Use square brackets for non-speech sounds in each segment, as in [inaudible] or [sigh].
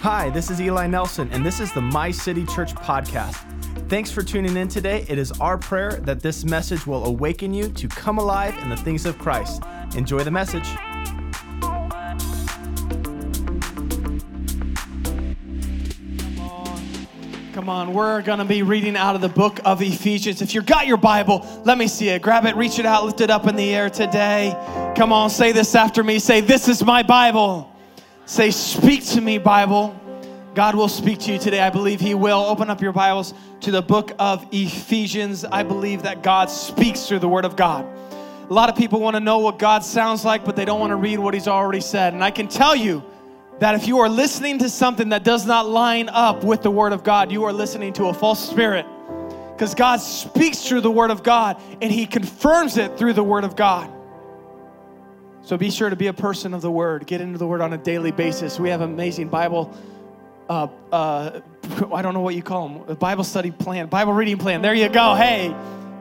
Hi, this is Eli Nelson, and this is the My City Church podcast. Thanks for tuning in today. It is our prayer that this message will awaken you to come alive in the things of Christ. Enjoy the message. Come on, we're going to be reading out of the book of Ephesians. If you've got your Bible, let me see it. Grab it, reach it out, lift it up in the air today. Come on, say this after me. Say, This is my Bible. Say, Speak to me, Bible. God will speak to you today. I believe He will. Open up your Bibles to the book of Ephesians. I believe that God speaks through the Word of God. A lot of people want to know what God sounds like, but they don't want to read what He's already said. And I can tell you, that if you are listening to something that does not line up with the Word of God, you are listening to a false spirit. Because God speaks through the Word of God and He confirms it through the Word of God. So be sure to be a person of the Word. Get into the Word on a daily basis. We have amazing Bible. Uh, uh, I don't know what you call them. Bible study plan, Bible reading plan. There you go. Hey,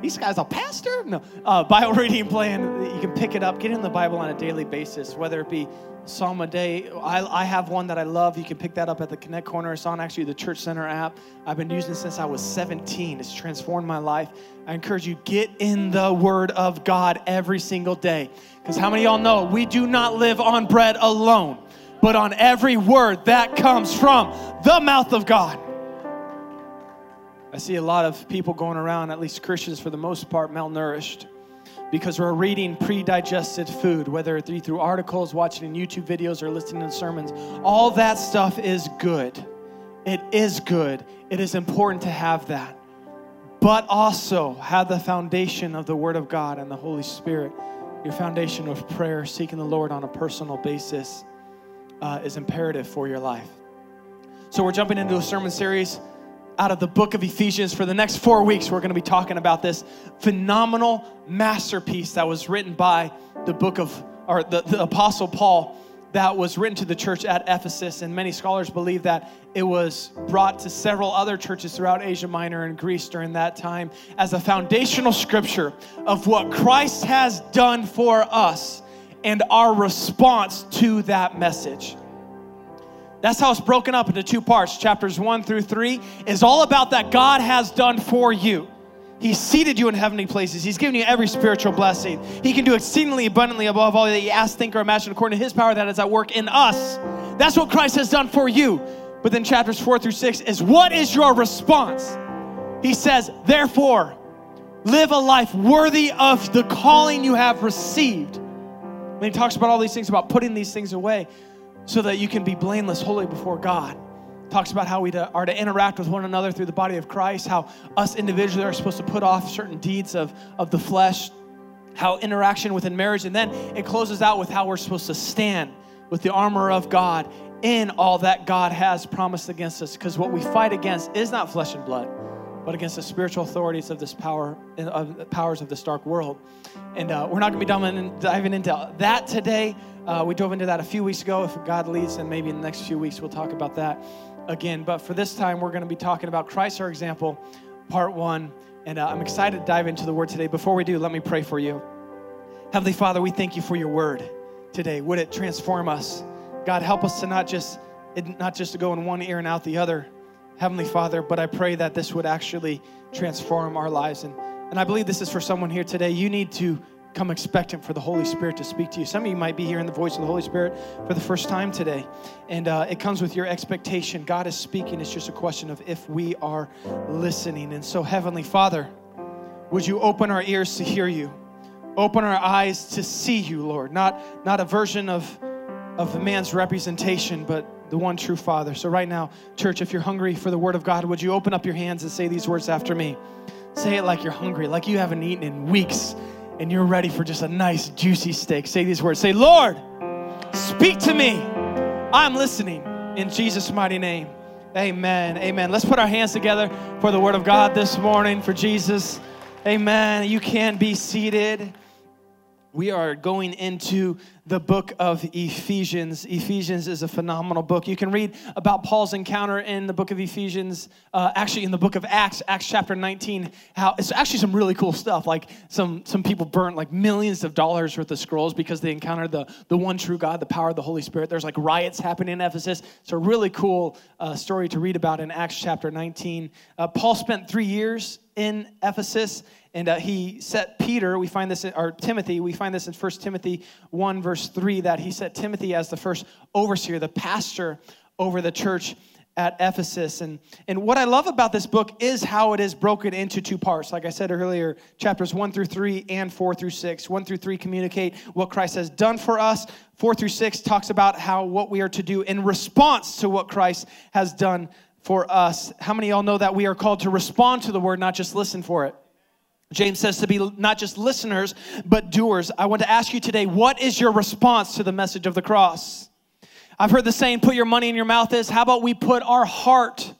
these guys a pastor? No, uh, Bible [laughs] reading plan. You can pick it up. Get in the Bible on a daily basis, whether it be Psalm a day. I, I have one that I love. You can pick that up at the Connect Corner. It's on actually the Church Center app. I've been using it since I was 17. It's transformed my life. I encourage you get in the Word of God every single day. Because how many y'all know we do not live on bread alone, but on every word that comes from the mouth of God. I see a lot of people going around, at least Christians for the most part, malnourished because we're reading pre digested food, whether it be through articles, watching YouTube videos, or listening to sermons. All that stuff is good. It is good. It is important to have that. But also have the foundation of the Word of God and the Holy Spirit. Your foundation of prayer, seeking the Lord on a personal basis, uh, is imperative for your life. So, we're jumping into a sermon series out of the book of Ephesians. For the next four weeks, we're going to be talking about this phenomenal masterpiece that was written by the book of, or the, the Apostle Paul, that was written to the church at Ephesus. And many scholars believe that it was brought to several other churches throughout Asia Minor and Greece during that time as a foundational scripture of what Christ has done for us and our response to that message. That's how it's broken up into two parts. Chapters one through three is all about that God has done for you. He's seated you in heavenly places. He's given you every spiritual blessing. He can do exceedingly abundantly above all that you ask, think, or imagine according to his power that is at work in us. That's what Christ has done for you. But then chapters four through six is what is your response? He says, therefore, live a life worthy of the calling you have received. And he talks about all these things about putting these things away so that you can be blameless, holy before God. Talks about how we are to interact with one another through the body of Christ, how us individually are supposed to put off certain deeds of, of the flesh, how interaction within marriage, and then it closes out with how we're supposed to stand with the armor of God in all that God has promised against us. Because what we fight against is not flesh and blood, but against the spiritual authorities of this power, of the powers of this dark world. And uh, we're not going to be and diving into that today. Uh, we dove into that a few weeks ago. If God leads, and maybe in the next few weeks we'll talk about that again. But for this time, we're going to be talking about Christ, our example, part one. And uh, I'm excited to dive into the word today. Before we do, let me pray for you. Heavenly Father, we thank you for your word today. Would it transform us? God, help us to not just not just to go in one ear and out the other, Heavenly Father, but I pray that this would actually transform our lives. And, and I believe this is for someone here today. You need to come expectant for the Holy Spirit to speak to you. Some of you might be hearing the voice of the Holy Spirit for the first time today, and uh, it comes with your expectation. God is speaking. It's just a question of if we are listening. And so, Heavenly Father, would you open our ears to hear you? Open our eyes to see you, Lord. Not, not a version of, of man's representation, but the one true Father. So, right now, church, if you're hungry for the Word of God, would you open up your hands and say these words after me? Say it like you're hungry, like you haven't eaten in weeks and you're ready for just a nice, juicy steak, say these words. Say, Lord, speak to me. I'm listening in Jesus' mighty name. Amen. Amen. Let's put our hands together for the word of God this morning for Jesus. Amen. You can be seated. We are going into the book of Ephesians. Ephesians is a phenomenal book. You can read about Paul's encounter in the book of Ephesians, uh, actually in the book of Acts, Acts chapter 19. How it's actually some really cool stuff. Like some some people burnt like millions of dollars worth of scrolls because they encountered the the one true God, the power of the Holy Spirit. There's like riots happening in Ephesus. It's a really cool uh, story to read about in Acts chapter 19. Uh, Paul spent three years in Ephesus and uh, he set Peter, we find this, in, or Timothy, we find this in 1 Timothy 1, verse 3, that he set Timothy as the first overseer, the pastor over the church at Ephesus. And, and what I love about this book is how it is broken into two parts. Like I said earlier, chapters 1 through 3 and 4 through 6. 1 through 3 communicate what Christ has done for us. 4 through 6 talks about how what we are to do in response to what Christ has done for us. How many of y'all know that we are called to respond to the word, not just listen for it? James says to be not just listeners, but doers. I want to ask you today what is your response to the message of the cross? I've heard the saying, put your money in your mouth is. How about we put our heart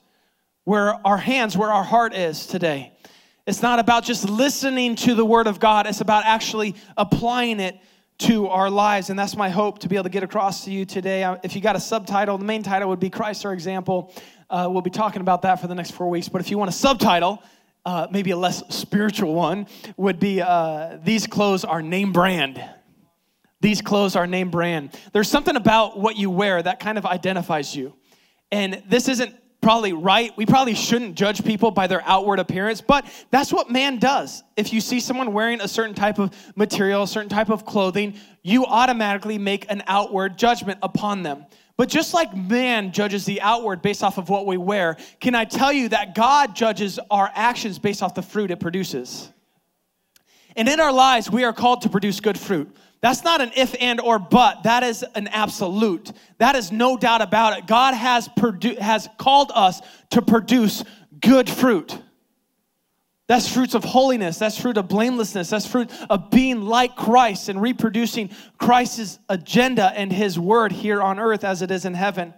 where our hands, where our heart is today? It's not about just listening to the word of God, it's about actually applying it to our lives. And that's my hope to be able to get across to you today. If you got a subtitle, the main title would be Christ our example. Uh, we'll be talking about that for the next four weeks. But if you want a subtitle, uh, maybe a less spiritual one would be uh, these clothes are name brand. These clothes are name brand. There's something about what you wear that kind of identifies you. And this isn't probably right. We probably shouldn't judge people by their outward appearance, but that's what man does. If you see someone wearing a certain type of material, a certain type of clothing, you automatically make an outward judgment upon them. But just like man judges the outward based off of what we wear, can I tell you that God judges our actions based off the fruit it produces? And in our lives, we are called to produce good fruit. That's not an if and or but. That is an absolute. That is no doubt about it. God has produ- has called us to produce good fruit. That's fruits of holiness. That's fruit of blamelessness. That's fruit of being like Christ and reproducing Christ's agenda and his word here on earth as it is in heaven.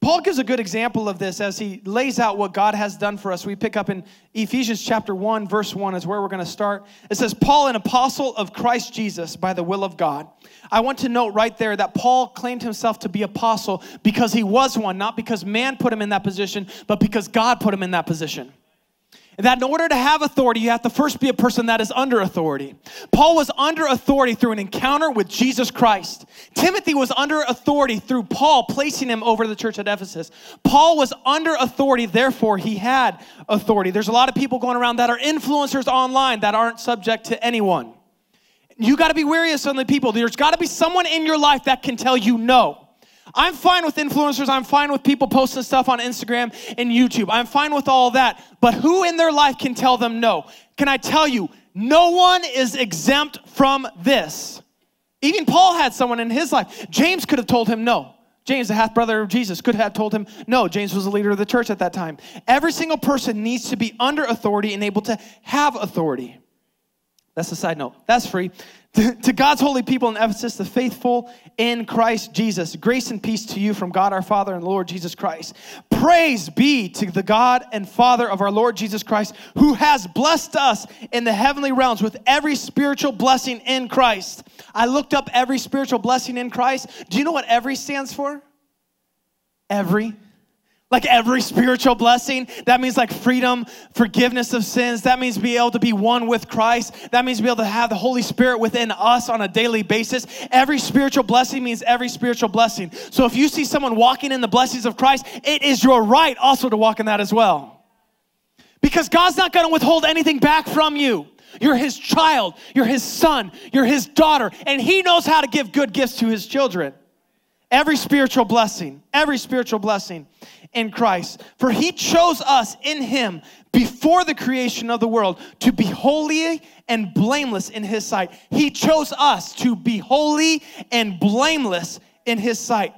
Paul gives a good example of this as he lays out what God has done for us. We pick up in Ephesians chapter 1, verse 1 is where we're going to start. It says, Paul, an apostle of Christ Jesus by the will of God. I want to note right there that Paul claimed himself to be apostle because he was one, not because man put him in that position, but because God put him in that position that in order to have authority, you have to first be a person that is under authority. Paul was under authority through an encounter with Jesus Christ. Timothy was under authority through Paul placing him over the church at Ephesus. Paul was under authority, therefore, he had authority. There's a lot of people going around that are influencers online that aren't subject to anyone. You got to be wary of some of the people. There's got to be someone in your life that can tell you no. I'm fine with influencers. I'm fine with people posting stuff on Instagram and YouTube. I'm fine with all that. But who in their life can tell them no? Can I tell you, no one is exempt from this. Even Paul had someone in his life. James could have told him no. James, the half brother of Jesus, could have told him no. James was the leader of the church at that time. Every single person needs to be under authority and able to have authority. That's a side note. That's free. To, God's holy people in Ephesus, the faithful in Christ Jesus, grace and peace to you from God our Father and Lord Jesus Christ. Praise be to the God and Father of our Lord Jesus Christ, who has blessed us in the heavenly realms with every spiritual blessing in Christ. I looked up every spiritual blessing in Christ. Do you know what every stands for? Every like every spiritual blessing. That means like freedom, forgiveness of sins. That means be able to be one with Christ. That means be able to have the Holy Spirit within us on a daily basis. Every spiritual blessing means every spiritual blessing. So if you see someone walking in the blessings of Christ, it is your right also to walk in that as well. Because God's not going to withhold anything back from you. You're his child, you're his son, you're his daughter, and he knows how to give good gifts to his children. Every spiritual blessing, every spiritual blessing in Christ. For he chose us in him before the creation of the world to be holy and blameless in his sight. He chose us to be holy and blameless in his sight.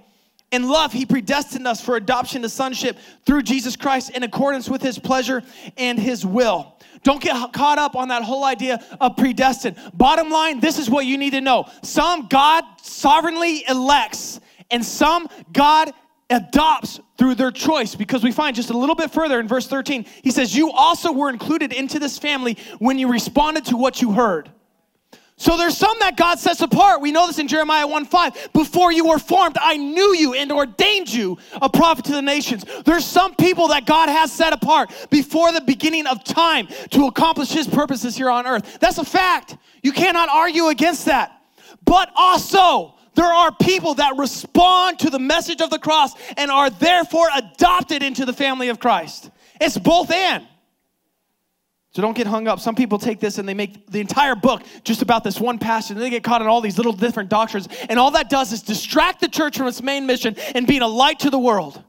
In love, he predestined us for adoption to sonship through Jesus Christ in accordance with his pleasure and his will. Don't get caught up on that whole idea of predestined. Bottom line, this is what you need to know. Some God sovereignly elects and some God adopts through their choice because we find just a little bit further in verse 13 he says you also were included into this family when you responded to what you heard So there's some that God sets apart. We know this in Jeremiah 1 5. Before you were formed, I knew you and ordained you a prophet to the nations. There's some people that God has set apart before the beginning of time to accomplish his purposes here on earth. That's a fact. You cannot argue against that. But also, there are people that respond to the message of the cross and are therefore adopted into the family of Christ. It's both and. So don't get hung up. Some people take this and they make the entire book just about this one passage, and they get caught in all these little different doctrines. And all that does is distract the church from its main mission and being a light to the world.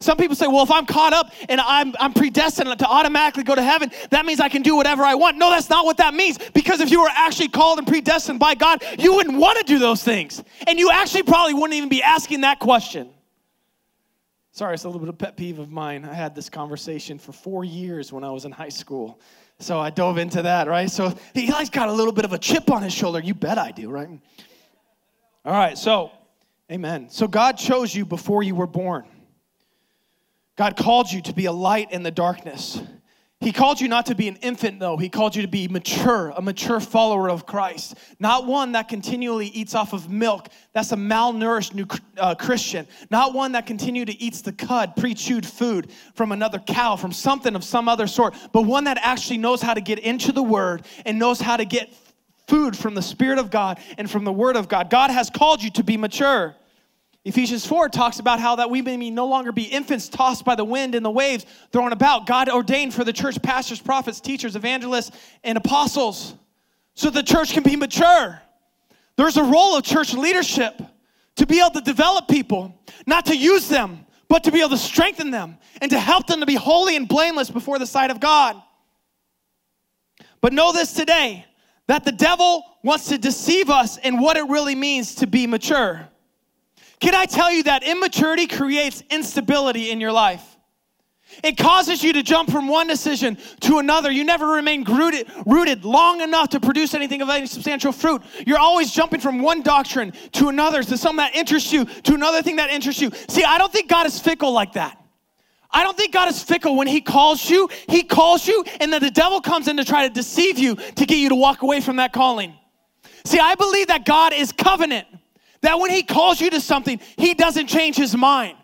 Some people say, well, if I'm caught up and I'm, I'm predestined to automatically go to heaven, that means I can do whatever I want. No, that's not what that means. Because if you were actually called and predestined by God, you wouldn't want to do those things. And you actually probably wouldn't even be asking that question. Sorry, it's a little bit of pet peeve of mine. I had this conversation for four years when I was in high school. So I dove into that, right? So he's got a little bit of a chip on his shoulder. You bet I do, right? All right, so, amen. So God chose you before you were born. God called you to be a light in the darkness. He called you not to be an infant, though. He called you to be mature, a mature follower of Christ. Not one that continually eats off of milk. That's a malnourished new uh, Christian. Not one that continually eats the cud, pre chewed food from another cow, from something of some other sort, but one that actually knows how to get into the Word and knows how to get food from the Spirit of God and from the Word of God. God has called you to be mature. Ephesians 4 talks about how that we may no longer be infants tossed by the wind and the waves thrown about. God ordained for the church pastors, prophets, teachers, evangelists, and apostles so the church can be mature. There's a role of church leadership to be able to develop people, not to use them, but to be able to strengthen them and to help them to be holy and blameless before the sight of God. But know this today that the devil wants to deceive us in what it really means to be mature. Can I tell you that immaturity creates instability in your life? It causes you to jump from one decision to another. You never remain rooted, rooted long enough to produce anything of any substantial fruit. You're always jumping from one doctrine to another, to something that interests you, to another thing that interests you. See, I don't think God is fickle like that. I don't think God is fickle when He calls you. He calls you, and then the devil comes in to try to deceive you to get you to walk away from that calling. See, I believe that God is covenant. That when he calls you to something, he doesn't change his mind,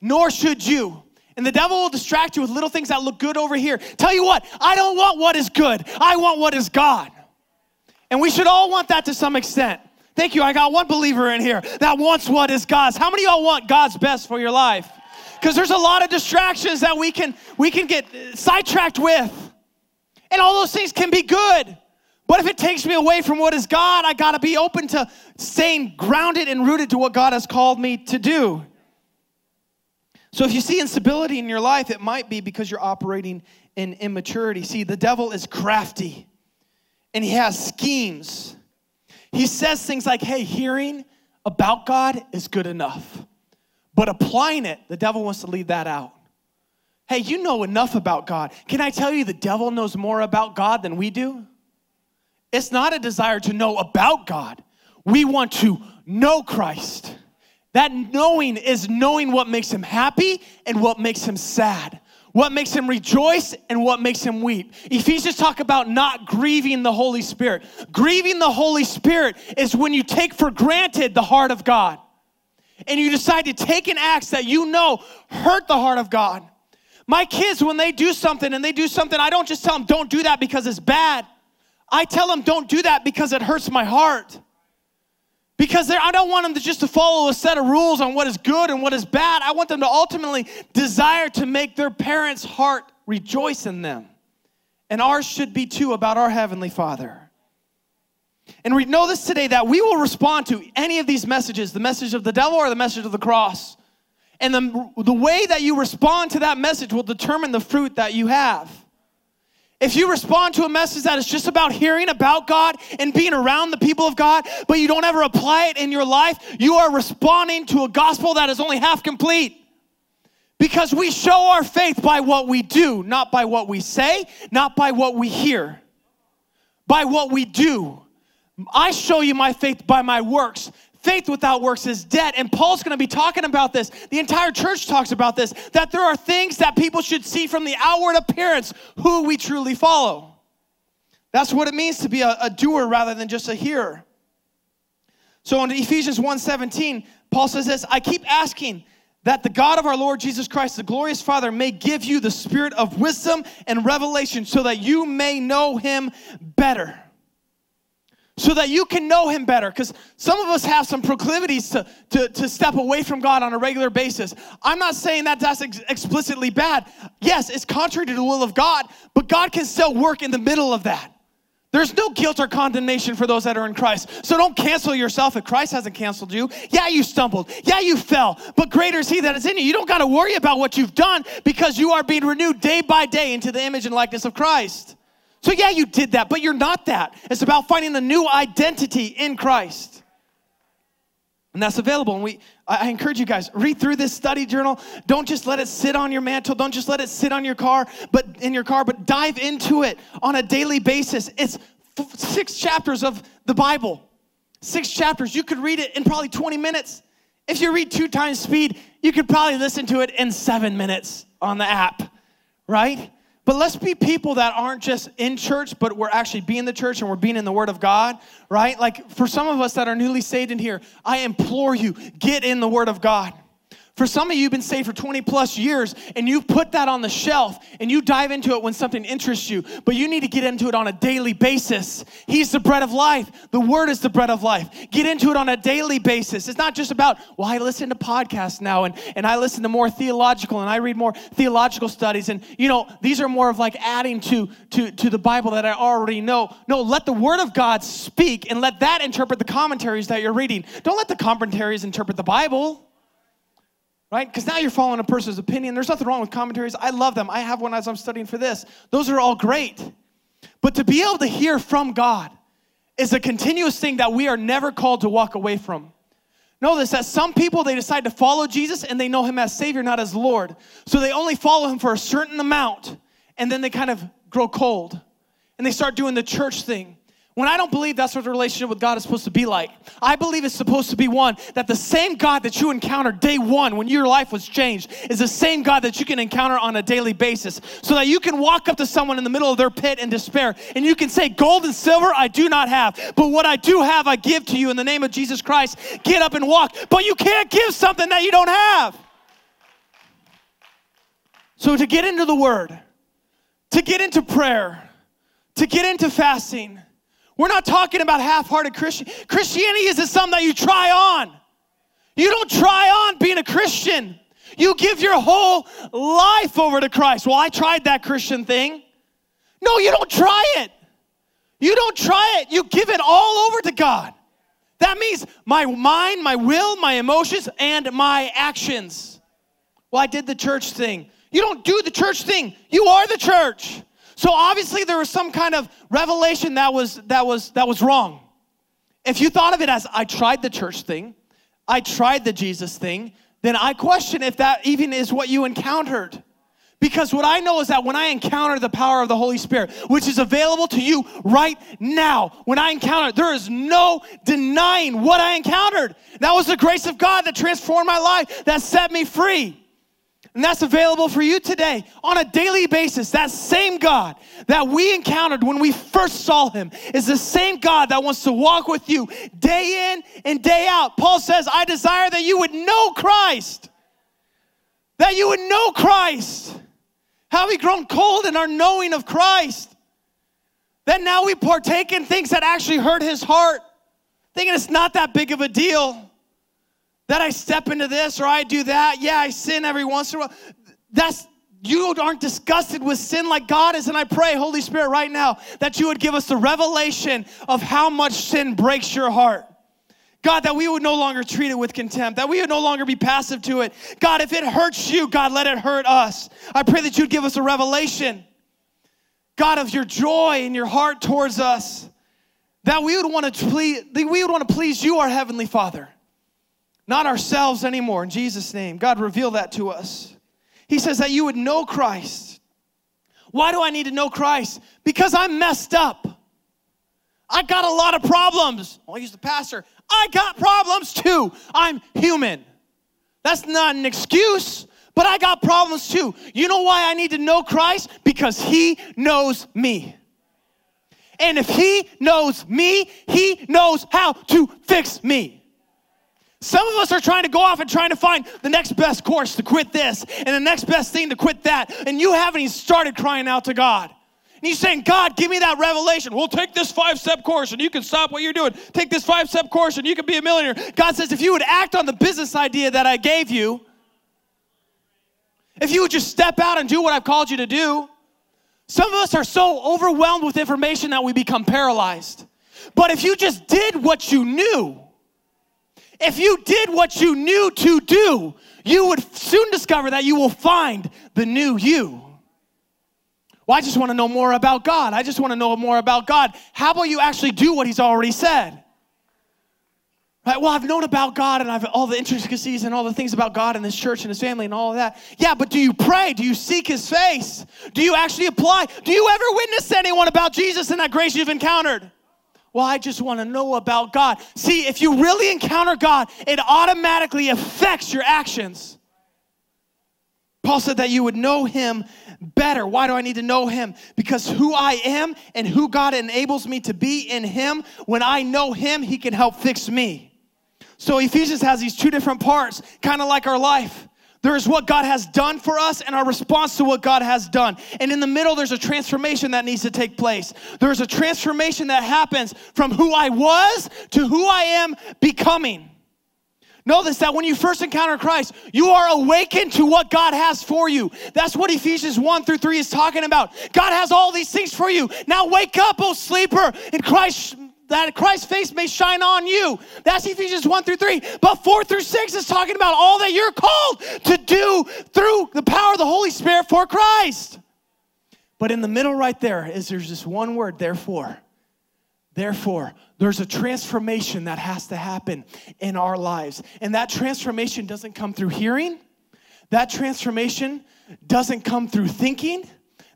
nor should you. And the devil will distract you with little things that look good over here. Tell you what, I don't want what is good, I want what is God. And we should all want that to some extent. Thank you. I got one believer in here that wants what is God's. How many of y'all want God's best for your life? Because there's a lot of distractions that we can we can get sidetracked with. And all those things can be good. But if it takes me away from what is God, I got to be open to staying grounded and rooted to what God has called me to do. So if you see instability in your life, it might be because you're operating in immaturity. See, the devil is crafty and he has schemes. He says things like, hey, hearing about God is good enough. But applying it, the devil wants to leave that out. Hey, you know enough about God. Can I tell you the devil knows more about God than we do? It's not a desire to know about God. We want to know Christ. That knowing is knowing what makes him happy and what makes him sad, what makes him rejoice and what makes him weep. Ephesians talk about not grieving the Holy Spirit. Grieving the Holy Spirit is when you take for granted the heart of God and you decide to take an act that you know hurt the heart of God. My kids, when they do something and they do something, I don't just tell them, don't do that because it's bad. I tell them don't do that because it hurts my heart. Because I don't want them to just to follow a set of rules on what is good and what is bad. I want them to ultimately desire to make their parents' heart rejoice in them. And ours should be too about our Heavenly Father. And we know this today that we will respond to any of these messages the message of the devil or the message of the cross. And the, the way that you respond to that message will determine the fruit that you have. If you respond to a message that is just about hearing about God and being around the people of God, but you don't ever apply it in your life, you are responding to a gospel that is only half complete. Because we show our faith by what we do, not by what we say, not by what we hear, by what we do. I show you my faith by my works, faith without works is dead. And Paul's going to be talking about this. The entire church talks about this that there are things that people should see from the outward appearance who we truly follow. That's what it means to be a, a doer rather than just a hearer. So in Ephesians 1:17, Paul says this, I keep asking that the God of our Lord Jesus Christ, the glorious Father, may give you the spirit of wisdom and revelation so that you may know him better. So that you can know him better. Because some of us have some proclivities to, to, to, step away from God on a regular basis. I'm not saying that that's ex- explicitly bad. Yes, it's contrary to the will of God, but God can still work in the middle of that. There's no guilt or condemnation for those that are in Christ. So don't cancel yourself if Christ hasn't canceled you. Yeah, you stumbled. Yeah, you fell. But greater is He that is in you. You don't got to worry about what you've done because you are being renewed day by day into the image and likeness of Christ. So yeah, you did that, but you're not that. It's about finding a new identity in Christ. And that's available. And we, I encourage you guys, read through this study journal. Don't just let it sit on your mantle. Don't just let it sit on your car, but in your car, but dive into it on a daily basis. It's f- six chapters of the Bible. Six chapters. You could read it in probably 20 minutes. If you read two times speed, you could probably listen to it in seven minutes on the app, right? But let's be people that aren't just in church, but we're actually being the church and we're being in the Word of God, right? Like for some of us that are newly saved in here, I implore you, get in the Word of God. For some of you, you've been saved for 20 plus years and you put that on the shelf and you dive into it when something interests you, but you need to get into it on a daily basis. He's the bread of life. The word is the bread of life. Get into it on a daily basis. It's not just about, well, I listen to podcasts now and, and I listen to more theological and I read more theological studies. And, you know, these are more of like adding to, to, to the Bible that I already know. No, let the word of God speak and let that interpret the commentaries that you're reading. Don't let the commentaries interpret the Bible right? Because now you're following a person's opinion. There's nothing wrong with commentaries. I love them. I have one as I'm studying for this. Those are all great. But to be able to hear from God is a continuous thing that we are never called to walk away from. Know this that some people they decide to follow Jesus and they know him as Savior, not as Lord. So they only follow him for a certain amount and then they kind of grow cold and they start doing the church thing when I don't believe that's what the relationship with God is supposed to be like. I believe it's supposed to be one that the same God that you encountered day one when your life was changed is the same God that you can encounter on a daily basis. So that you can walk up to someone in the middle of their pit in despair and you can say, Gold and silver I do not have, but what I do have I give to you in the name of Jesus Christ. Get up and walk. But you can't give something that you don't have. So to get into the word, to get into prayer, to get into fasting, we're not talking about half hearted Christian. Christianity isn't something that you try on. You don't try on being a Christian. You give your whole life over to Christ. Well, I tried that Christian thing. No, you don't try it. You don't try it. You give it all over to God. That means my mind, my will, my emotions, and my actions. Well, I did the church thing. You don't do the church thing, you are the church. So obviously there was some kind of revelation that was that was that was wrong. If you thought of it as I tried the church thing, I tried the Jesus thing, then I question if that even is what you encountered. Because what I know is that when I encounter the power of the Holy Spirit, which is available to you right now, when I encounter, it, there is no denying what I encountered. That was the grace of God that transformed my life, that set me free. And that's available for you today on a daily basis. That same God that we encountered when we first saw him is the same God that wants to walk with you day in and day out. Paul says, I desire that you would know Christ. That you would know Christ. Have we grown cold in our knowing of Christ? That now we partake in things that actually hurt his heart, thinking it's not that big of a deal that I step into this or I do that. Yeah, I sin every once in a while. That's you aren't disgusted with sin like God is. And I pray, Holy Spirit, right now, that you would give us the revelation of how much sin breaks your heart. God, that we would no longer treat it with contempt, that we would no longer be passive to it. God, if it hurts you, God, let it hurt us. I pray that you'd give us a revelation, God, of your joy in your heart towards us, that we would want to please, we would want to please you, our Heavenly Father not ourselves anymore. In Jesus' name, God, reveal that to us. He says that you would know Christ. Why do I need to know Christ? Because I'm messed up. I got a lot of problems. I'll use the pastor. I got problems too. I'm human. That's not an excuse, but I got problems too. You know why I need to know Christ? Because He knows me. And if He knows me, He knows how to fix me. Some of us are trying to go off and trying to find the next best course to quit this and the next best thing to quit that. And you haven't even started crying out to God. And he's saying, God, give me that revelation. We'll take this five step course and you can stop what you're doing. Take this five step course and you can be a millionaire. God says, if you would act on the business idea that I gave you, if you would just step out and do what I've called you to do, some of us are so overwhelmed with information that we become paralyzed. But if you just did what you knew, if you did what you knew to do, you would soon discover that you will find the new you. Well, I just want to know more about God. I just want to know more about God. How about you actually do what He's already said? Right? Well, I've known about God and I've all the intricacies and all the things about God and this church and His family and all of that. Yeah, but do you pray? Do you seek His face? Do you actually apply? Do you ever witness anyone about Jesus and that grace you've encountered? Well, I just want to know about God. See, if you really encounter God, it automatically affects your actions. Paul said that you would know him better. Why do I need to know him? Because who I am and who God enables me to be in him, when I know him, he can help fix me. So Ephesians has these two different parts, kind of like our life. There is what God has done for us and our response to what God has done. And in the middle, there's a transformation that needs to take place. There's a transformation that happens from who I was to who I am becoming. This that when you first encounter Christ, you are awakened to what God has for you. That's what Ephesians 1 through 3 is talking about. God has all these things for you. Now wake up, oh sleeper, in Christ that Christ's face may shine on you. That's Ephesians 1 through 3. But 4 through 6 is talking about all that you're called to do through the power of the Holy Spirit for Christ. But in the middle right there is there's this one word, therefore. Therefore, there's a transformation that has to happen in our lives. And that transformation doesn't come through hearing, that transformation doesn't come through thinking.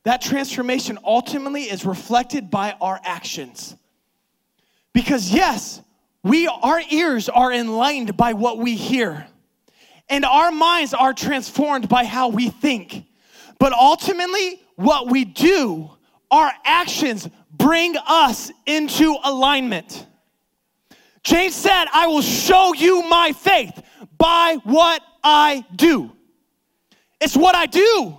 That transformation ultimately is reflected by our actions. Because, yes, we, our ears are enlightened by what we hear, and our minds are transformed by how we think. But ultimately, what we do, our actions bring us into alignment. James said, I will show you my faith by what I do. It's what I do.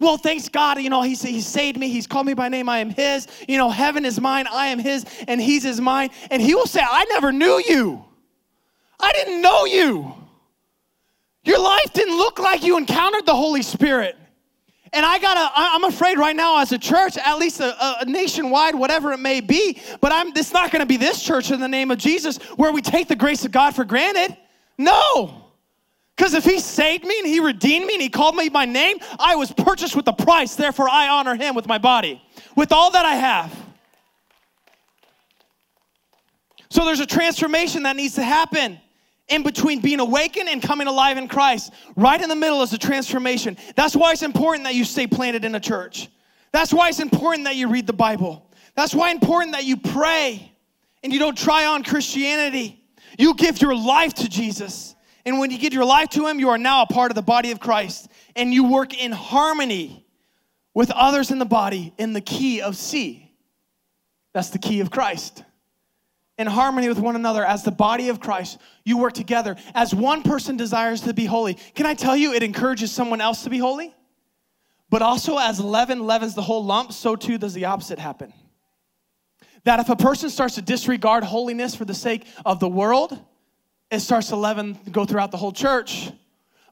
Well, thanks God, you know, he's, he saved me. He's called me by name. I am his. You know, heaven is mine. I am his, and he's his mine. And he will say, I never knew you. I didn't know you. Your life didn't look like you encountered the Holy Spirit. And I gotta, I'm afraid right now as a church, at least a, a nationwide, whatever it may be, but I'm, it's not gonna be this church in the name of Jesus where we take the grace of God for granted. No. Because if he saved me and he redeemed me and he called me by name, I was purchased with a price. Therefore, I honor him with my body, with all that I have. So there's a transformation that needs to happen in between being awakened and coming alive in Christ. Right in the middle is a transformation. That's why it's important that you stay planted in a church. That's why it's important that you read the Bible. That's why it's important that you pray and you don't try on Christianity. You give your life to Jesus. And when you give your life to Him, you are now a part of the body of Christ. And you work in harmony with others in the body in the key of C. That's the key of Christ in harmony with one another as the body of Christ. You work together as one person desires to be holy. Can I tell you, it encourages someone else to be holy? But also, as leaven leavens the whole lump, so too does the opposite happen. That if a person starts to disregard holiness for the sake of the world, it starts to leaven, go throughout the whole church.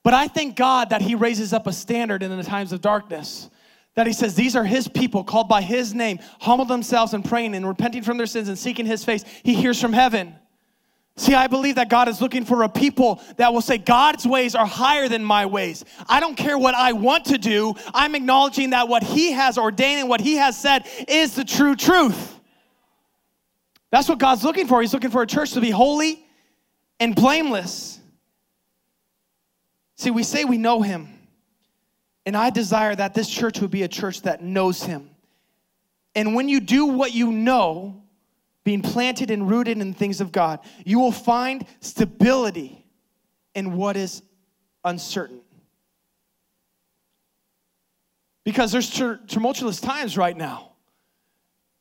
But I thank God that He raises up a standard in the times of darkness that he says these are his people called by his name, humble themselves and praying and repenting from their sins and seeking his face. He hears from heaven. See, I believe that God is looking for a people that will say, God's ways are higher than my ways. I don't care what I want to do. I'm acknowledging that what He has ordained and what He has said is the true truth. That's what God's looking for. He's looking for a church to be holy and blameless. See, we say we know Him. And I desire that this church would be a church that knows him. And when you do what you know, being planted and rooted in things of God, you will find stability in what is uncertain. Because there's tumultuous times right now.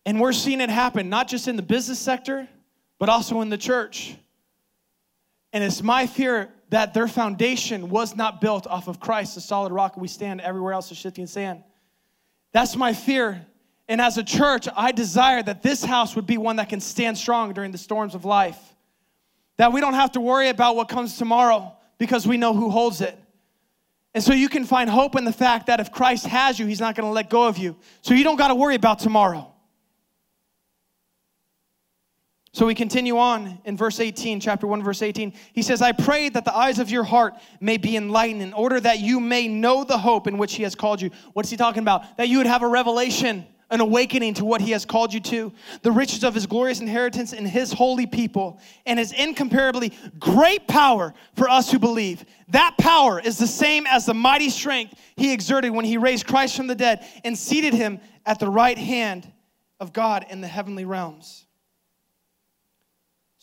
And we're seeing it happen, not just in the business sector, but also in the church. And it's my fear that their foundation was not built off of Christ, the solid rock we stand, everywhere else is shifting sand. That's my fear. And as a church, I desire that this house would be one that can stand strong during the storms of life. That we don't have to worry about what comes tomorrow because we know who holds it. And so you can find hope in the fact that if Christ has you, he's not going to let go of you. So you don't got to worry about tomorrow. So we continue on in verse 18, chapter 1, verse 18. He says, I pray that the eyes of your heart may be enlightened in order that you may know the hope in which he has called you. What's he talking about? That you would have a revelation, an awakening to what he has called you to, the riches of his glorious inheritance in his holy people, and his incomparably great power for us who believe. That power is the same as the mighty strength he exerted when he raised Christ from the dead and seated him at the right hand of God in the heavenly realms.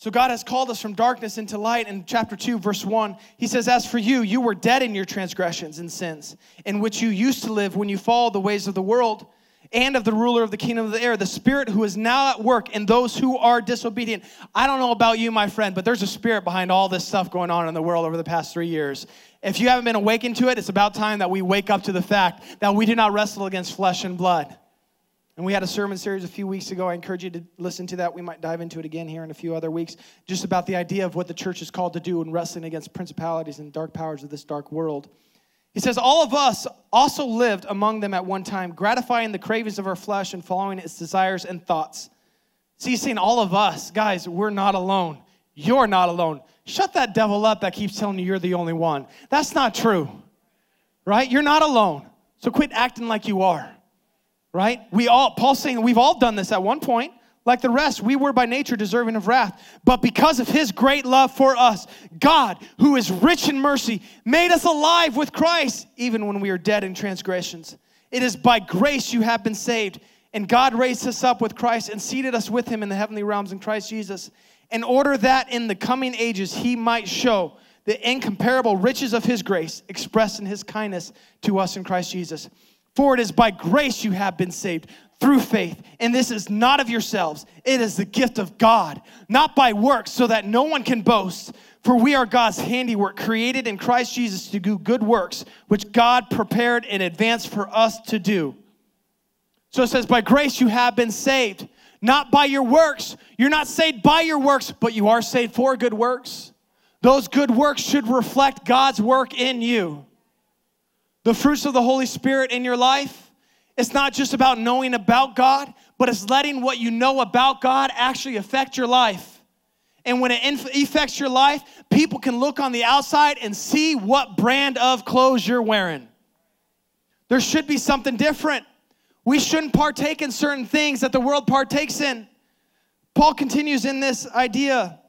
So God has called us from darkness into light. In chapter 2, verse 1, he says, As for you, you were dead in your transgressions and sins, in which you used to live when you followed the ways of the world and of the ruler of the kingdom of the air, the spirit who is now at work in those who are disobedient. I don't know about you, my friend, but there's a spirit behind all this stuff going on in the world over the past three years. If you haven't been awakened to it, it's about time that we wake up to the fact that we do not wrestle against flesh and blood. And we had a sermon series a few weeks ago. I encourage you to listen to that. We might dive into it again here in a few other weeks, just about the idea of what the church is called to do in wrestling against principalities and dark powers of this dark world. He says, All of us also lived among them at one time, gratifying the cravings of our flesh and following its desires and thoughts. See, he's saying, All of us, guys, we're not alone. You're not alone. Shut that devil up that keeps telling you you're the only one. That's not true, right? You're not alone. So quit acting like you are right? We all, Paul's saying we've all done this at one point. Like the rest, we were by nature deserving of wrath. But because of his great love for us, God, who is rich in mercy, made us alive with Christ, even when we are dead in transgressions. It is by grace you have been saved. And God raised us up with Christ and seated us with him in the heavenly realms in Christ Jesus, in order that in the coming ages he might show the incomparable riches of his grace expressed in his kindness to us in Christ Jesus. For it is by grace you have been saved through faith. And this is not of yourselves, it is the gift of God, not by works, so that no one can boast. For we are God's handiwork, created in Christ Jesus to do good works, which God prepared in advance for us to do. So it says, By grace you have been saved, not by your works. You're not saved by your works, but you are saved for good works. Those good works should reflect God's work in you. The fruits of the Holy Spirit in your life, it's not just about knowing about God, but it's letting what you know about God actually affect your life. And when it inf- affects your life, people can look on the outside and see what brand of clothes you're wearing. There should be something different. We shouldn't partake in certain things that the world partakes in. Paul continues in this idea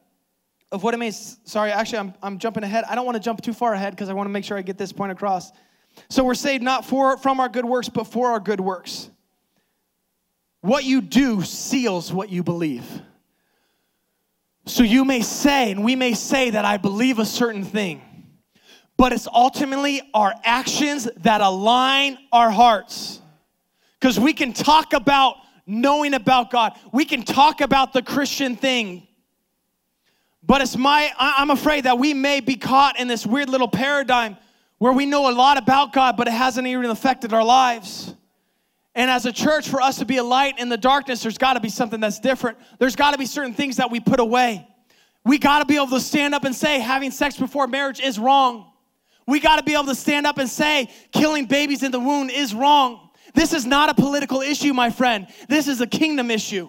of what it means. Sorry, actually, I'm, I'm jumping ahead. I don't want to jump too far ahead because I want to make sure I get this point across. So we're saved not for, from our good works, but for our good works. What you do seals what you believe. So you may say, and we may say that I believe a certain thing, but it's ultimately our actions that align our hearts. Because we can talk about knowing about God, we can talk about the Christian thing. But it's my, I'm afraid that we may be caught in this weird little paradigm where we know a lot about God, but it hasn't even affected our lives. And as a church, for us to be a light in the darkness, there's got to be something that's different. There's got to be certain things that we put away. We got to be able to stand up and say having sex before marriage is wrong. We got to be able to stand up and say killing babies in the womb is wrong. This is not a political issue, my friend. This is a kingdom issue.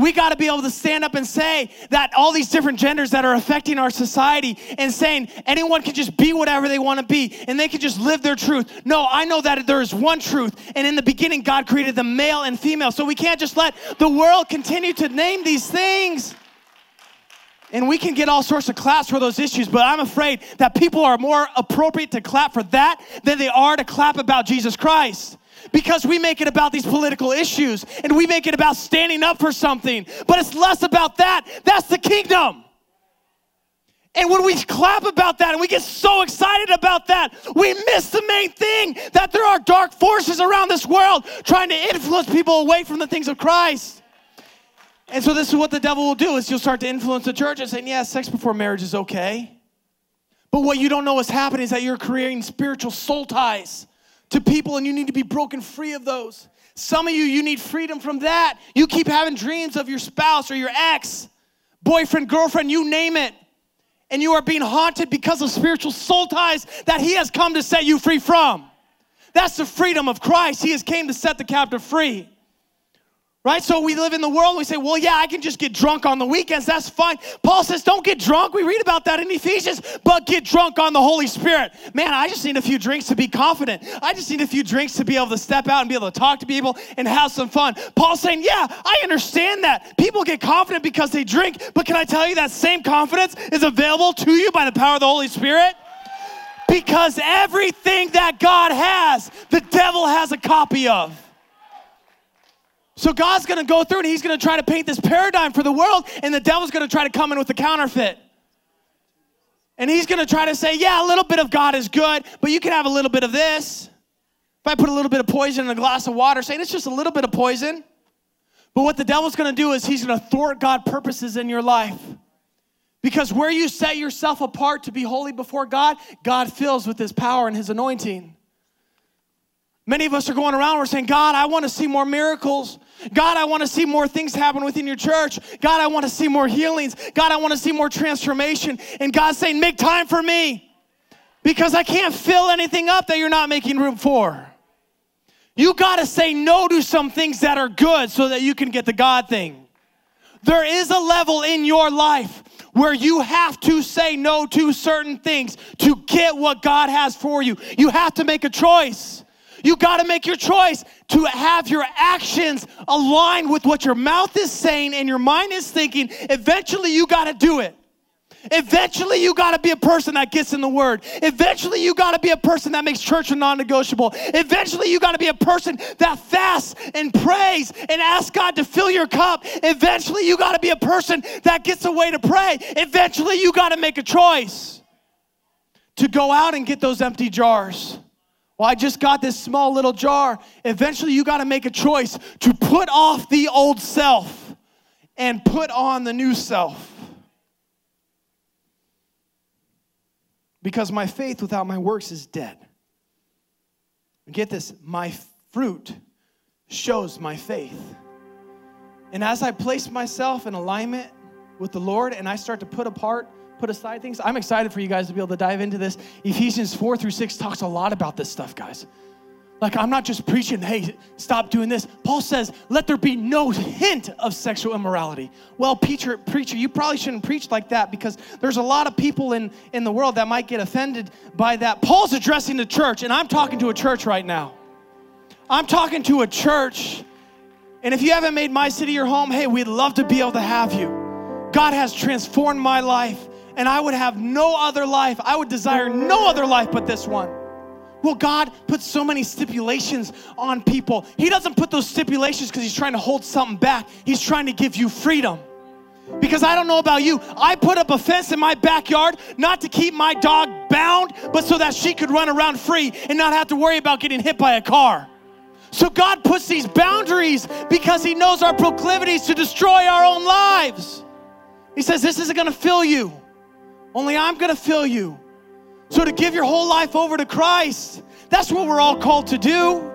We got to be able to stand up and say that all these different genders that are affecting our society and saying anyone can just be whatever they want to be and they can just live their truth. No, I know that there is one truth. And in the beginning, God created the male and female. So we can't just let the world continue to name these things. And we can get all sorts of claps for those issues, but I'm afraid that people are more appropriate to clap for that than they are to clap about Jesus Christ because we make it about these political issues and we make it about standing up for something. But it's less about that. That's the kingdom. And when we clap about that and we get so excited about that, we miss the main thing that there are dark forces around this world trying to influence people away from the things of Christ. And so this is what the devil will do is you'll start to influence the church and saying, yeah, sex before marriage is okay. But what you don't know is happening is that you're creating spiritual soul ties to people and you need to be broken free of those. Some of you, you need freedom from that. You keep having dreams of your spouse or your ex, boyfriend, girlfriend, you name it. And you are being haunted because of spiritual soul ties that he has come to set you free from. That's the freedom of Christ. He has came to set the captive free. Right? So we live in the world, we say, well, yeah, I can just get drunk on the weekends. That's fine. Paul says, don't get drunk. We read about that in Ephesians, but get drunk on the Holy Spirit. Man, I just need a few drinks to be confident. I just need a few drinks to be able to step out and be able to talk to people and have some fun. Paul's saying, yeah, I understand that. People get confident because they drink, but can I tell you that same confidence is available to you by the power of the Holy Spirit? Because everything that God has, the devil has a copy of. So God's gonna go through and he's gonna try to paint this paradigm for the world, and the devil's gonna try to come in with the counterfeit. And he's gonna try to say, yeah, a little bit of God is good, but you can have a little bit of this. If I put a little bit of poison in a glass of water, saying it's just a little bit of poison. But what the devil's gonna do is he's gonna thwart God purposes in your life. Because where you set yourself apart to be holy before God, God fills with his power and his anointing. Many of us are going around, we're saying, God, I want to see more miracles. God, I want to see more things happen within your church. God, I want to see more healings. God, I want to see more transformation. And God's saying, make time for me because I can't fill anything up that you're not making room for. You got to say no to some things that are good so that you can get the God thing. There is a level in your life where you have to say no to certain things to get what God has for you. You have to make a choice. You got to make your choice to have your actions align with what your mouth is saying and your mind is thinking. Eventually, you got to do it. Eventually, you got to be a person that gets in the word. Eventually, you got to be a person that makes church a non negotiable. Eventually, you got to be a person that fasts and prays and asks God to fill your cup. Eventually, you got to be a person that gets a way to pray. Eventually, you got to make a choice to go out and get those empty jars. Well, I just got this small little jar. Eventually, you got to make a choice to put off the old self and put on the new self. Because my faith without my works is dead. Get this my fruit shows my faith. And as I place myself in alignment with the Lord and I start to put apart put aside things. I'm excited for you guys to be able to dive into this. Ephesians 4 through 6 talks a lot about this stuff, guys. Like, I'm not just preaching, hey, stop doing this. Paul says, let there be no hint of sexual immorality. Well, preacher, preacher, you probably shouldn't preach like that because there's a lot of people in, in the world that might get offended by that. Paul's addressing the church, and I'm talking to a church right now. I'm talking to a church, and if you haven't made my city your home, hey, we'd love to be able to have you. God has transformed my life and I would have no other life. I would desire no other life but this one. Well, God puts so many stipulations on people. He doesn't put those stipulations because He's trying to hold something back, He's trying to give you freedom. Because I don't know about you, I put up a fence in my backyard not to keep my dog bound, but so that she could run around free and not have to worry about getting hit by a car. So God puts these boundaries because He knows our proclivities to destroy our own lives. He says, This isn't gonna fill you. Only I'm going to fill you. So to give your whole life over to Christ, that's what we're all called to do.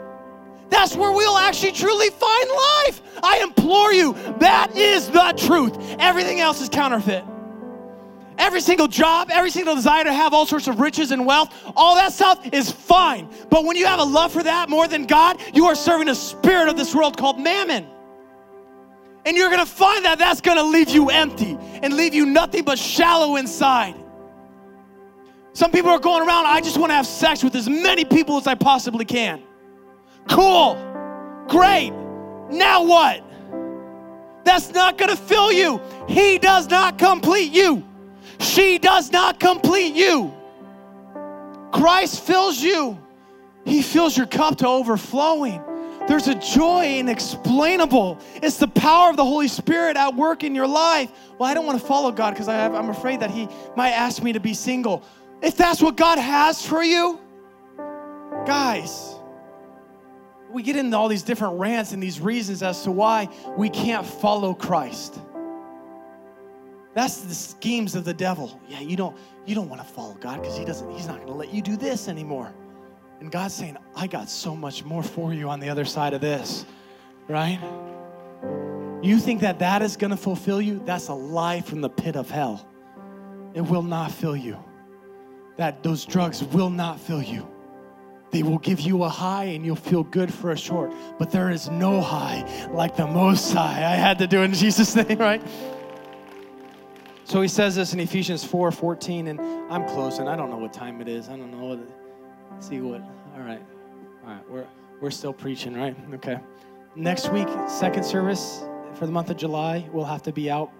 That's where we'll actually truly find life. I implore you, that is the truth. Everything else is counterfeit. Every single job, every single desire to have all sorts of riches and wealth, all that stuff is fine. But when you have a love for that more than God, you are serving a spirit of this world called mammon. And you're gonna find that that's gonna leave you empty and leave you nothing but shallow inside. Some people are going around, I just wanna have sex with as many people as I possibly can. Cool, great. Now what? That's not gonna fill you. He does not complete you. She does not complete you. Christ fills you, He fills your cup to overflowing. There's a joy inexplainable. It's the power of the Holy Spirit at work in your life. Well, I don't want to follow God because I'm afraid that He might ask me to be single. If that's what God has for you, guys, we get into all these different rants and these reasons as to why we can't follow Christ. That's the schemes of the devil. Yeah, you don't you don't want to follow God because he doesn't he's not going to let you do this anymore. And God's saying, I got so much more for you on the other side of this, right? You think that that is going to fulfill you? That's a lie from the pit of hell. It will not fill you. That those drugs will not fill you. They will give you a high and you'll feel good for a short, but there is no high like the most high. I had to do it in [laughs] Jesus' name, right? So he says this in Ephesians 4 14, and I'm closing. I don't know what time it is. I don't know what. See what? All right. All right. We're, we're still preaching, right? Okay. Next week, second service for the month of July, we'll have to be out.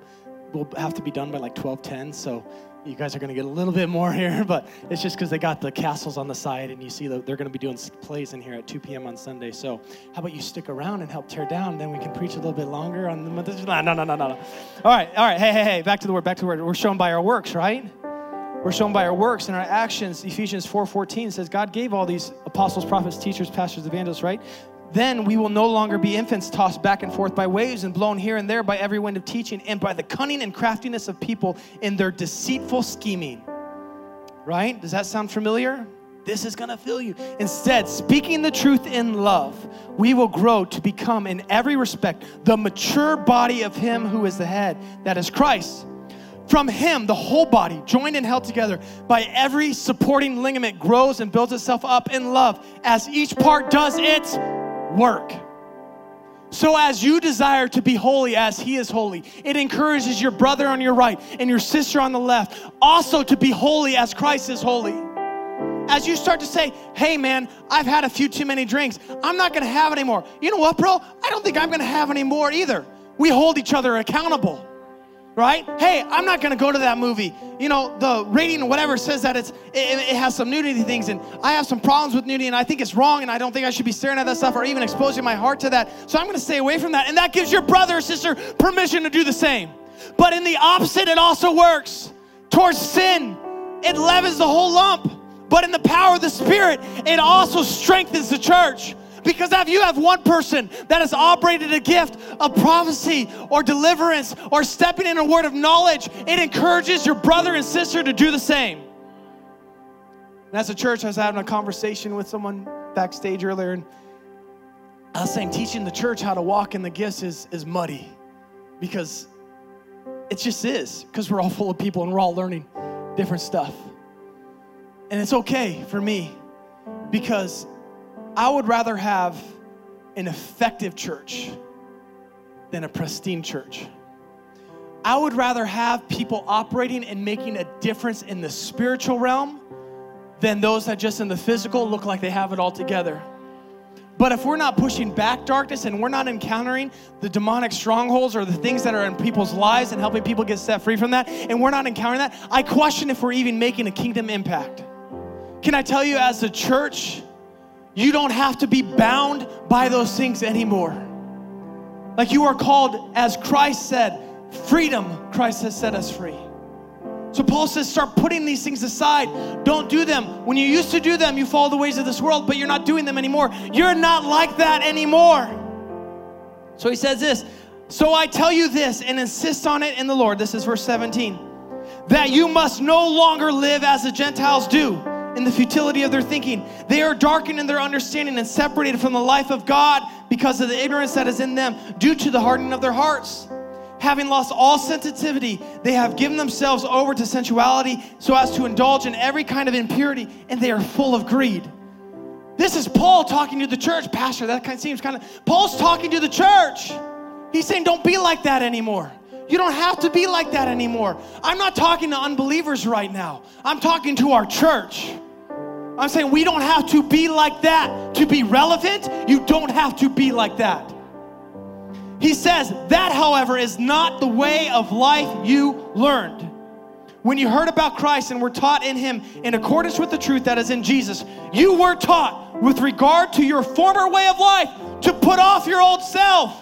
We'll have to be done by like 1210. So you guys are going to get a little bit more [laughs] here, but it's just because they got the castles on the side, and you see that they're going to be doing plays in here at 2 p.m. on Sunday. So, how about you stick around and help tear down? Then we can preach a little bit longer on the month of July. No, no, no, no, no. All right, all right. Hey, hey, hey. Back to the word. Back to the word. We're shown by our works, right? We're shown by our works and our actions. Ephesians 4:14 says God gave all these apostles, prophets, teachers, pastors, evangelists, right? Then we will no longer be infants tossed back and forth by waves and blown here and there by every wind of teaching and by the cunning and craftiness of people in their deceitful scheming. Right? Does that sound familiar? This is going to fill you. Instead, speaking the truth in love, we will grow to become, in every respect, the mature body of Him who is the head, that is Christ. From Him, the whole body, joined and held together by every supporting ligament, grows and builds itself up in love as each part does its work. So, as you desire to be holy as He is holy, it encourages your brother on your right and your sister on the left also to be holy as Christ is holy. As you start to say, hey man, I've had a few too many drinks, I'm not gonna have any more. You know what, bro? I don't think I'm gonna have any more either. We hold each other accountable right? Hey, I'm not gonna go to that movie. You know, the rating or whatever says that it's it, it, has some nudity things, and I have some problems with nudity, and I think it's wrong, and I don't think I should be staring at that stuff or even exposing my heart to that. So I'm gonna stay away from that. And that gives your brother or sister permission to do the same. But in the opposite, it also works towards sin. It leavens the whole lump. But in the power of the Spirit, it also strengthens the church. Because if you have one person that has operated a gift of prophecy or deliverance or stepping in a word of knowledge, it encourages your brother and sister to do the same. And as a church, I was having a conversation with someone backstage earlier, and I was saying teaching the church how to walk in the gifts is, is muddy because it just is, because we're all full of people and we're all learning different stuff. And it's okay for me because I would rather have an effective church than a pristine church. I would rather have people operating and making a difference in the spiritual realm than those that just in the physical look like they have it all together. But if we're not pushing back darkness and we're not encountering the demonic strongholds or the things that are in people's lives and helping people get set free from that, and we're not encountering that, I question if we're even making a kingdom impact. Can I tell you, as a church, you don't have to be bound by those things anymore. Like you are called, as Christ said, freedom, Christ has set us free. So Paul says, start putting these things aside. Don't do them. When you used to do them, you follow the ways of this world, but you're not doing them anymore. You're not like that anymore. So he says this So I tell you this and insist on it in the Lord. This is verse 17 that you must no longer live as the Gentiles do in the futility of their thinking. They are darkened in their understanding and separated from the life of God because of the ignorance that is in them due to the hardening of their hearts. Having lost all sensitivity, they have given themselves over to sensuality so as to indulge in every kind of impurity, and they are full of greed. This is Paul talking to the church. Pastor, that kind of seems kind of. Paul's talking to the church. He's saying, don't be like that anymore. You don't have to be like that anymore. I'm not talking to unbelievers right now, I'm talking to our church. I'm saying we don't have to be like that to be relevant. You don't have to be like that. He says, that, however, is not the way of life you learned. When you heard about Christ and were taught in Him in accordance with the truth that is in Jesus, you were taught with regard to your former way of life to put off your old self,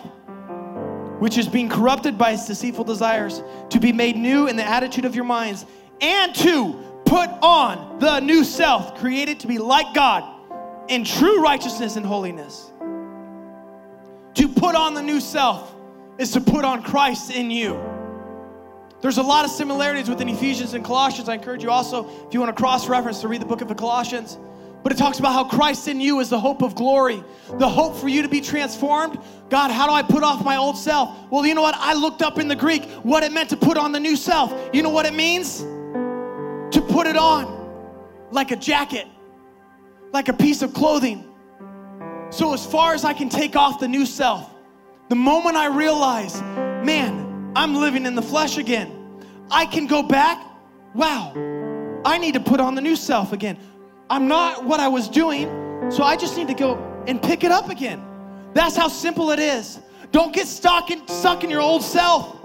which is being corrupted by its deceitful desires, to be made new in the attitude of your minds, and to put on the new self, created to be like God in true righteousness and holiness. To put on the new self is to put on Christ in you. There's a lot of similarities within Ephesians and Colossians. I encourage you also, if you want to cross reference, to read the book of the Colossians. But it talks about how Christ in you is the hope of glory, the hope for you to be transformed. God, how do I put off my old self? Well, you know what? I looked up in the Greek what it meant to put on the new self. You know what it means? Put it on like a jacket, like a piece of clothing. So, as far as I can take off the new self, the moment I realize, man, I'm living in the flesh again, I can go back. Wow, I need to put on the new self again. I'm not what I was doing, so I just need to go and pick it up again. That's how simple it is. Don't get stuck in, stuck in your old self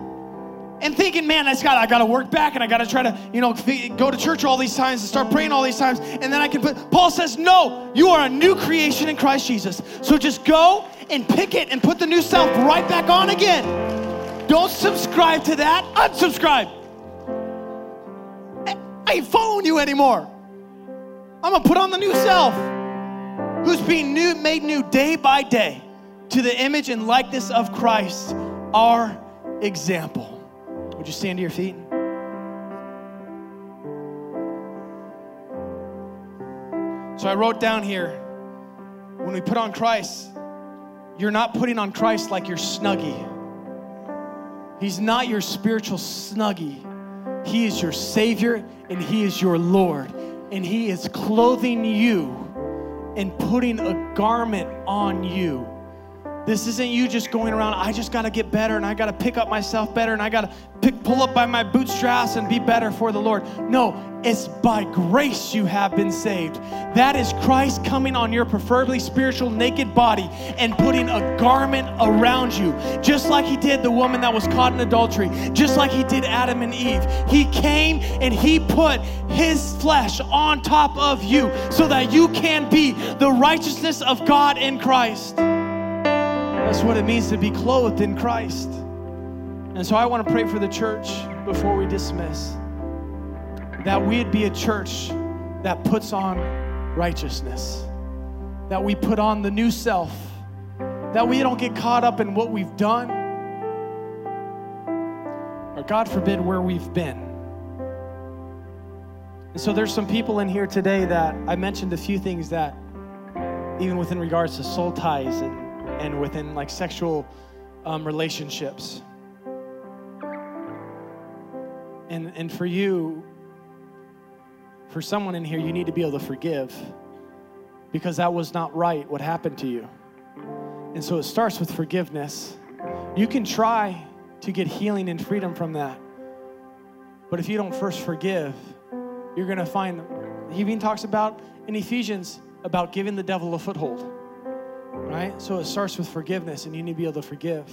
and thinking, man, I got I got to work back and I got to try to, you know, go to church all these times and start praying all these times, and then I can put. Paul says, no, you are a new creation in Christ Jesus. So just go and pick it and put the new self right back on again. Don't subscribe to that. Unsubscribe. I ain't following you anymore. I'm gonna put on the new self, who's being new, made new day by day to the image and likeness of Christ, our example. Would you stand to your feet? So I wrote down here when we put on Christ, you're not putting on Christ like your snuggie. He's not your spiritual snuggie. He is your Savior and He is your Lord and He is clothing you and putting a garment on you. This isn't you just going around, I just got to get better and I got to pick up myself better and I got to pick pull up by my bootstraps and be better for the Lord. No, it's by grace you have been saved. That is Christ coming on your preferably spiritual naked body and putting a garment around you, just like He did the woman that was caught in adultery, just like He did Adam and Eve. He came and He put His flesh on top of you so that you can be the righteousness of God in Christ. That's what it means to be clothed in Christ. And so I want to pray for the church before we dismiss that we'd be a church that puts on righteousness, that we put on the new self, that we don't get caught up in what we've done, or God forbid, where we've been. And so there's some people in here today that I mentioned a few things that, even within regards to soul ties and, and within like sexual um, relationships. And, and for you, for someone in here, you need to be able to forgive because that was not right what happened to you. And so it starts with forgiveness. You can try to get healing and freedom from that. But if you don't first forgive, you're going to find, he even talks about in Ephesians about giving the devil a foothold, right? So it starts with forgiveness, and you need to be able to forgive,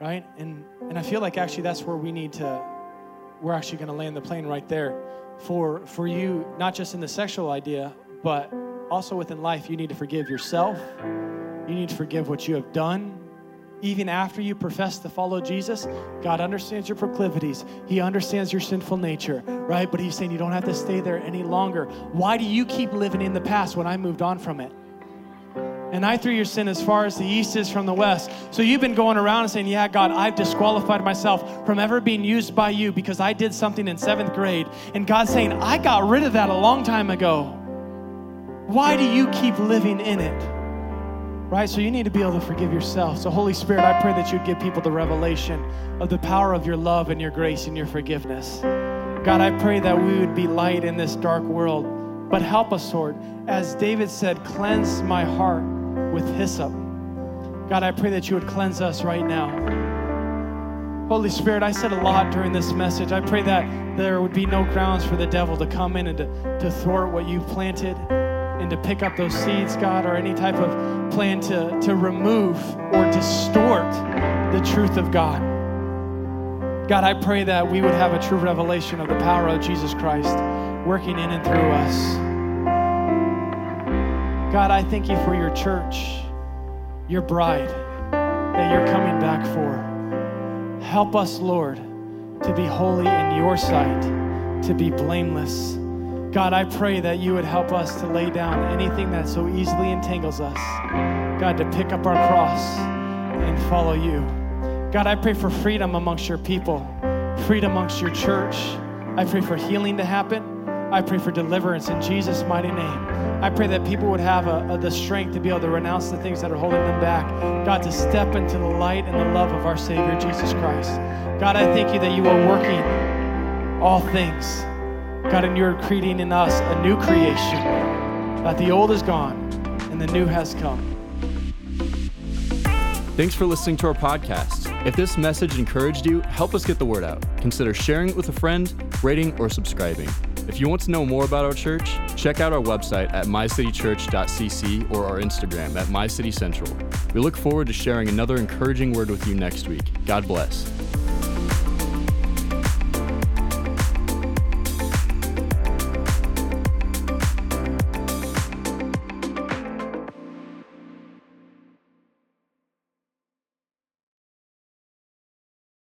right? And, and I feel like actually that's where we need to, we're actually going to land the plane right there for for you not just in the sexual idea but also within life you need to forgive yourself you need to forgive what you have done even after you profess to follow Jesus, God understands your proclivities. He understands your sinful nature, right? But He's saying you don't have to stay there any longer. Why do you keep living in the past when I moved on from it? And I threw your sin as far as the east is from the west. So you've been going around and saying, Yeah, God, I've disqualified myself from ever being used by you because I did something in seventh grade. And God's saying, I got rid of that a long time ago. Why do you keep living in it? Right? So you need to be able to forgive yourself. So, Holy Spirit, I pray that you'd give people the revelation of the power of your love and your grace and your forgiveness. God, I pray that we would be light in this dark world. But help us, Lord. As David said, cleanse my heart with hyssop. God, I pray that you would cleanse us right now. Holy Spirit, I said a lot during this message. I pray that there would be no grounds for the devil to come in and to, to thwart what you've planted and to pick up those seeds, God, or any type of plan to, to remove or distort the truth of God. God, I pray that we would have a true revelation of the power of Jesus Christ working in and through us. God, I thank you for your church. your bride that you're coming back for. Help us, Lord, to be holy in your sight, to be blameless. God, I pray that you would help us to lay down anything that so easily entangles us. God, to pick up our cross and follow you. God, I pray for freedom amongst your people, freedom amongst your church. I pray for healing to happen. I pray for deliverance in Jesus' mighty name. I pray that people would have a, a, the strength to be able to renounce the things that are holding them back. God, to step into the light and the love of our Savior, Jesus Christ. God, I thank you that you are working all things. God, and you're creating in us a new creation. That the old is gone and the new has come. Thanks for listening to our podcast. If this message encouraged you, help us get the word out. Consider sharing it with a friend, rating, or subscribing. If you want to know more about our church, check out our website at mycitychurch.cc or our Instagram at mycitycentral. We look forward to sharing another encouraging word with you next week. God bless.